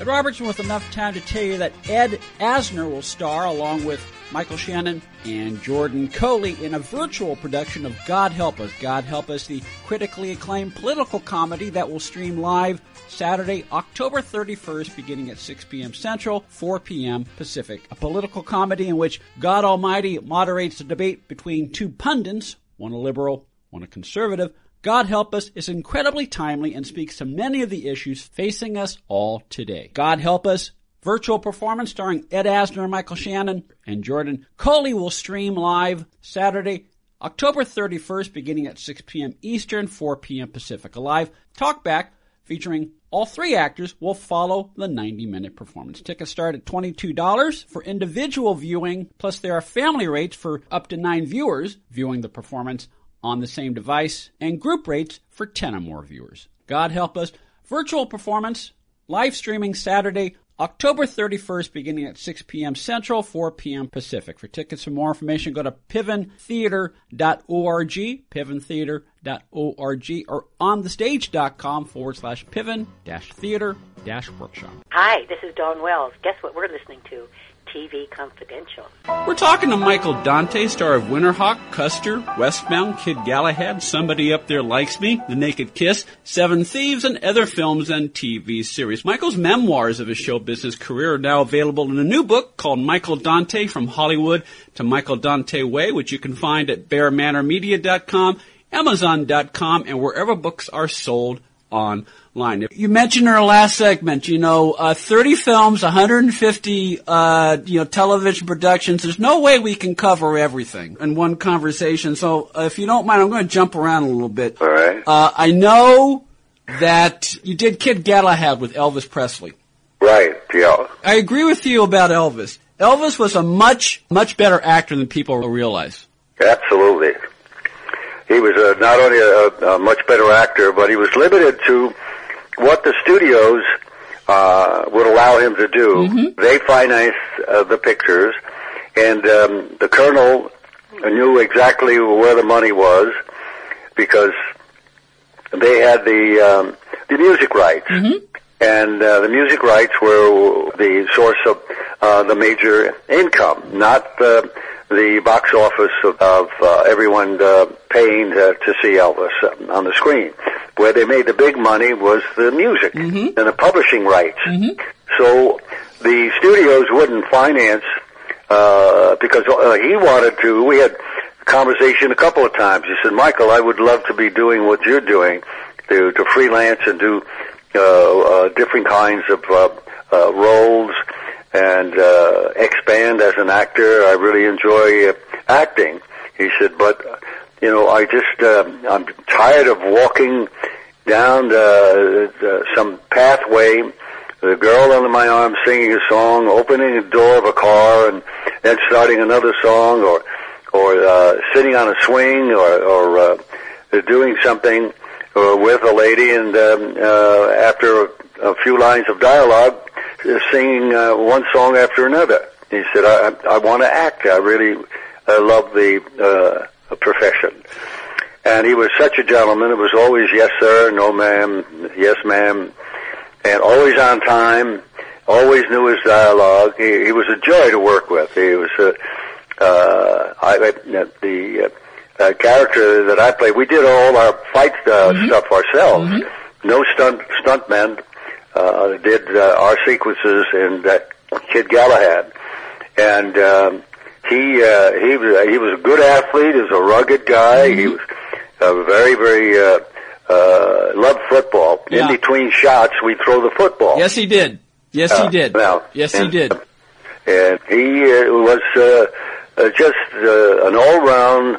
Ed Robertson with enough time to tell you that Ed Asner will star along with Michael Shannon and Jordan Coley in a virtual production of God Help Us. God Help Us, the critically acclaimed political comedy that will stream live Saturday, October 31st, beginning at 6 p.m. Central, 4 p.m. Pacific. A political comedy in which God Almighty moderates a debate between two pundits, one a liberal, one a conservative. God Help Us is incredibly timely and speaks to many of the issues facing us all today. God Help Us virtual performance starring Ed Asner, Michael Shannon, and Jordan Coley will stream live Saturday, October 31st, beginning at 6 p.m. Eastern, 4 p.m. Pacific. A live talkback featuring all three actors will follow the 90 minute performance. Tickets start at $22 for individual viewing, plus there are family rates for up to nine viewers viewing the performance on the same device, and group rates for 10 or more viewers. God help us. Virtual performance, live streaming Saturday, October 31st, beginning at 6 p.m. Central, 4 p.m. Pacific. For tickets and more information, go to piventheater.org, piventheater.org, or onthestage.com forward slash piven dash theater dash workshop. Hi, this is Dawn Wells. Guess what we're listening to? TV Confidential. We're talking to Michael Dante, star of Winterhawk, Custer, Westbound, Kid Galahad, Somebody Up There Likes Me, The Naked Kiss, Seven Thieves, and other films and TV series. Michael's memoirs of his show business career are now available in a new book called Michael Dante From Hollywood to Michael Dante Way, which you can find at bearmanormedia.com, amazon.com, and wherever books are sold online. You mentioned in our last segment, you know, uh, 30 films, 150, uh, you know, television productions. There's no way we can cover everything in one conversation. So, uh, if you don't mind, I'm going to jump around a little bit. All right. Uh, I know that you did Kid Galahad with Elvis Presley. Right, yeah. I agree with you about Elvis. Elvis was a much, much better actor than people realize. Absolutely. He was uh, not only a, a much better actor, but he was limited to what the studios uh, would allow him to do. Mm-hmm. They financed uh, the pictures, and um, the colonel knew exactly where the money was because they had the um, the music rights, Mm-hmm. and uh, the music rights were the source of uh, the major income, not uh, the box office of, of uh, everyone uh, paying to, to see Elvis on the screen. Where they made the big money was the music and the publishing rights. So the studios wouldn't finance uh, because uh, he wanted to. We had conversation a couple of times. He said, "Michael, I would love to be doing what you're doing, to to freelance and do uh, uh, different kinds of uh, uh, roles and uh, expand as an actor. I really enjoy uh, acting." He said, "But you know, I just uh, I'm tired of walking down uh, uh, some pathway." the girl under my arm singing a song, opening the door of a car, and then starting another song, or or uh, sitting on a swing, or or uh, doing something uh, with a lady, and um, uh, after a, a few lines of dialogue, singing uh, one song after another. He said, "I I, want to act. I really uh, love the uh, profession." And he was such a gentleman. It was always yes, sir, no, ma'am, yes, ma'am and always on time, always knew his dialogue. He, he was a joy to work with. He was a, uh, I, the uh, character that I played. We did all our fight uh, stuff ourselves. No stunt stuntmen uh, did uh, our sequences in that Kid Galahad, and um, he uh, he was he was a good athlete. He was a rugged guy. He was uh, very very. Uh, uh, loved football. Yeah. In between shots, we throw the football. Yes, he did. Yes, Uh, he did. well, yes, he did. and he uh, was uh, uh, just uh, an all-round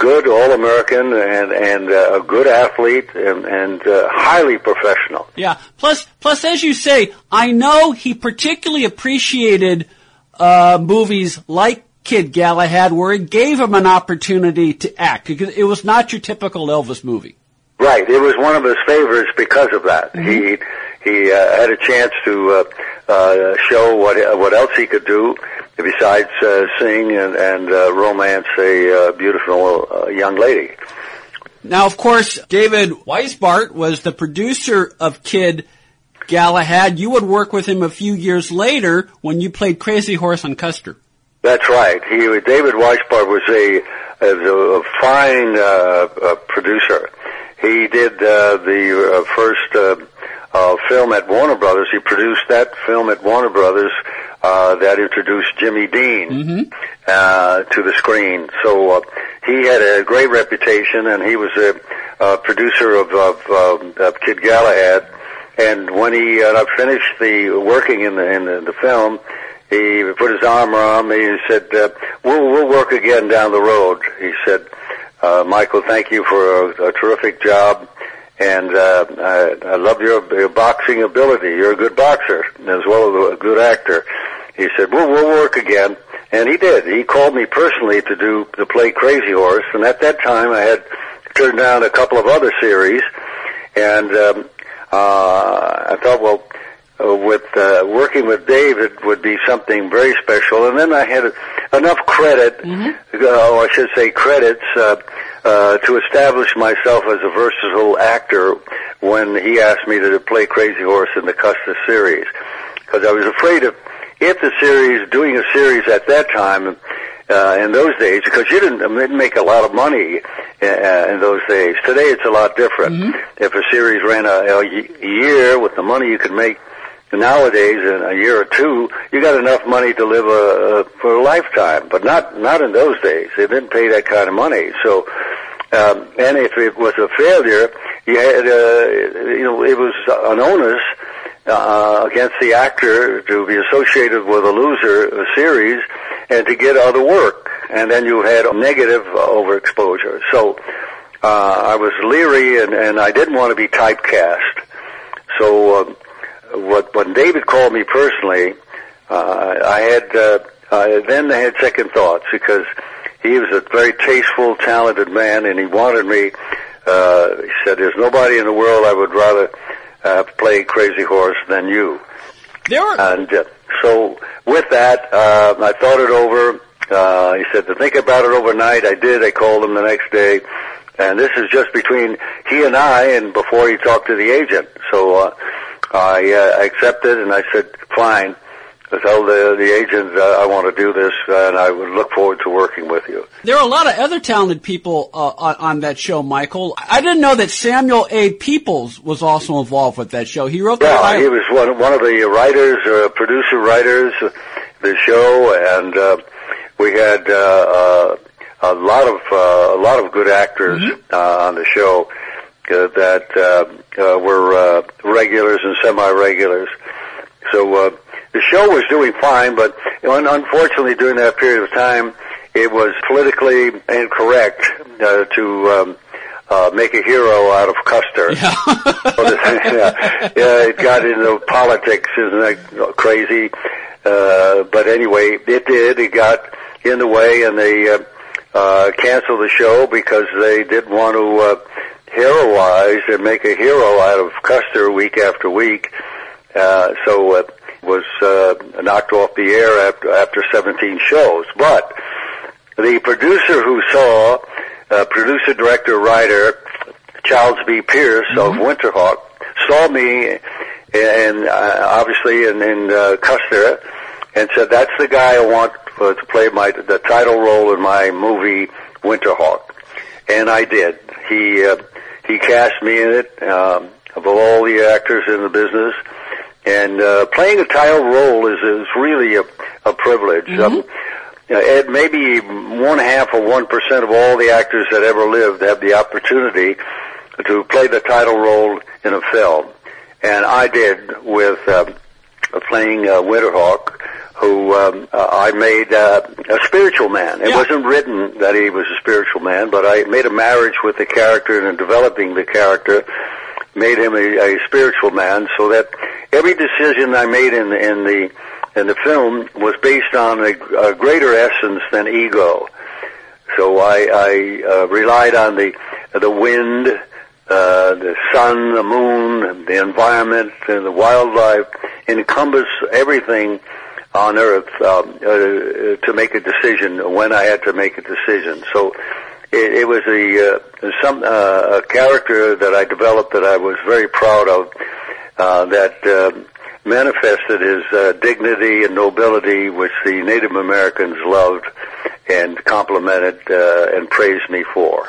good All-American and and uh, a good athlete and and uh, highly professional. Yeah. Plus, plus, as you say, I know he particularly appreciated uh, movies like Kid Galahad where it gave him an opportunity to act because it was not your typical Elvis movie. Right. It was one of his favorites because of that. Mm-hmm. He he uh, had a chance to uh, uh, show what what else he could do besides uh, sing and, and uh, romance a uh, beautiful uh, young lady. Now, of course, David Weisbart was the producer of Kid Galahad. You would work with him a few years later when you played Crazy Horse on Custer. That's right. He David Weisbart was a, a, a fine uh, uh, producer. He did uh, the uh, first uh, uh, film at Warner Brothers. He produced that film at Warner Brothers uh, that introduced Jimmy Dean mm-hmm. uh, to the screen. So uh, he had a great reputation, and he was a, a producer of, of, um, of Kid Galahad. And when he uh, finished the working in the in the, the film, he put his arm around me and said, uh, "We'll we'll work again down the road." He said, uh, "Michael, thank you for a, a terrific job." and uh, I, I love your, your boxing ability. You're a good boxer as well as a good actor. He said, "We'll we'll work again," and he did. He called me personally to do to play Crazy Horse, and at that time I had turned down a couple of other series, and um, uh, I thought, well. Uh, with uh, working with David would be something very special, and then I had enough credit, mm-hmm. uh, or I should say credits, uh, uh, to establish myself as a versatile actor when he asked me to play Crazy Horse in the Custer series. Because I was afraid of, if the series, doing a series at that time, uh, in those days, because you didn't, didn't make a lot of money uh, in those days. Today it's a lot different. Mm-hmm. If a series ran a, a year with the money you could make nowadays in a year or two, you got enough money to live a, a, for a lifetime, but not not in those days. They didn't pay that kind of money. So, um, and if it was a failure, you had uh, you know it was an onus uh, against the actor to be associated with a loser series and to get other work, and then you had negative overexposure. So. Uh, I was leery and, and I didn't want to be typecast. So, um, what when David called me personally, uh, I had uh, uh, then I had second thoughts because he was a very tasteful, talented man, and he wanted me. Uh, he said, "There's nobody in the world I would rather uh, play Crazy Horse than you." There. And uh, so with that, uh, I thought it over. Uh, he said to think about it overnight. I did. I called him the next day, and this is just between he and I, and before he talked to the agent. So. Uh, I uh, I accepted and I said, fine. I told the, the agent uh, I want to do this and I would look forward to working with you. There are a lot of other talented people uh, on, on that show, Michael. I didn't know that Samuel A. Peeples was also involved with that show. He wrote the Yeah, he was one, one of the writers, uh, producer writers of the show and uh, we had uh, uh, a lot of uh, a lot of good actors mm-hmm. uh, on the show uh, that uh, uh, were uh, regulars and semi-regulars. So uh, the show was doing fine, but unfortunately during that period of time, it was politically incorrect uh, to um, uh, make a hero out of Custer. Yeah. yeah, yeah, it got into politics, isn't that crazy? Uh, but anyway, it did. It got in the way, and they uh, uh, canceled the show because they didn't want to uh, heroize and make a hero out of Custer week after week. Uh, so it was uh, knocked off the air after, after 17 shows. But the producer who saw, uh, producer, director, writer, Charles B. Pierce mm-hmm. of Winterhawk, saw me and uh, obviously in, in uh, Custer and said, "That's the guy I want uh, to play my the title role in my movie Winterhawk," and I did. He uh, he cast me in it um, of all the actors in the business, and uh, playing a title role is is really a, a privilege. Mm-hmm. Um, Ed, maybe one half or one percent of all the actors that ever lived have the opportunity to play the title role in a film, and I did with um, playing uh, Winterhawk who um, uh, I made uh, a spiritual man. It Yeah. wasn't written that he was a spiritual man, but I made a marriage with the character and in developing the character made him a, a spiritual man so that every decision I made in, in the in the film was based on a, a greater essence than ego. So I, I uh, relied on the the wind, uh, the sun, the moon, the environment, and the wildlife encompass everything on Earth um, uh, to make a decision when I had to make a decision. So it, it was a uh, some uh, a character that I developed that I was very proud of. Uh, that uh, manifested his uh, dignity and nobility, which the Native Americans loved and complimented uh, and praised me for.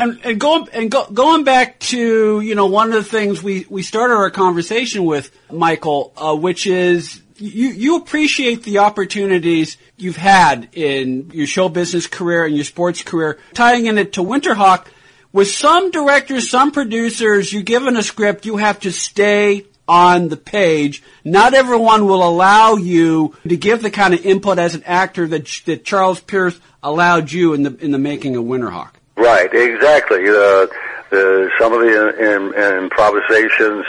And, and going and go, going back to you know one of the things we we started our conversation with Michael, uh, which is you you appreciate the opportunities you've had in your show business career and your sports career, tying in it to Winterhawk. With some directors, some producers, you given a script, you have to stay on the page. Not everyone will allow you to give the kind of input as an actor that that Charles Pierce allowed you in the in the making of Winterhawk. Right, exactly. Uh, uh, some of the in, in improvisations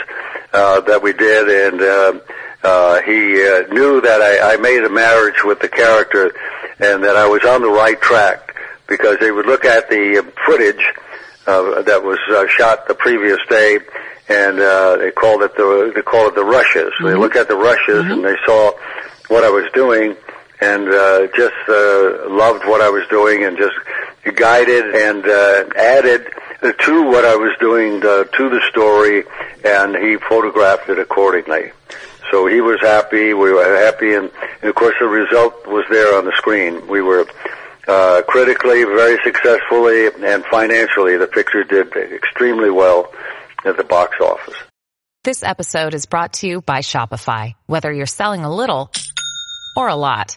uh, that we did, and uh, uh, he uh, knew that I, I made a marriage with the character, and that I was on the right track because they would look at the footage uh, that was uh, shot the previous day, and uh, they called it the they call it the rushes. They look at the rushes, and they saw what I was doing, and uh, just uh, loved what I was doing, and just guided and uh, added to what I was doing uh, to the story, and he photographed it accordingly. So he was happy. We were happy, and, and of course the result was there on the screen. We were uh, critically very successfully, and financially the picture did extremely well at the box office. This episode is brought to you by Shopify. Whether you're selling a little or a lot,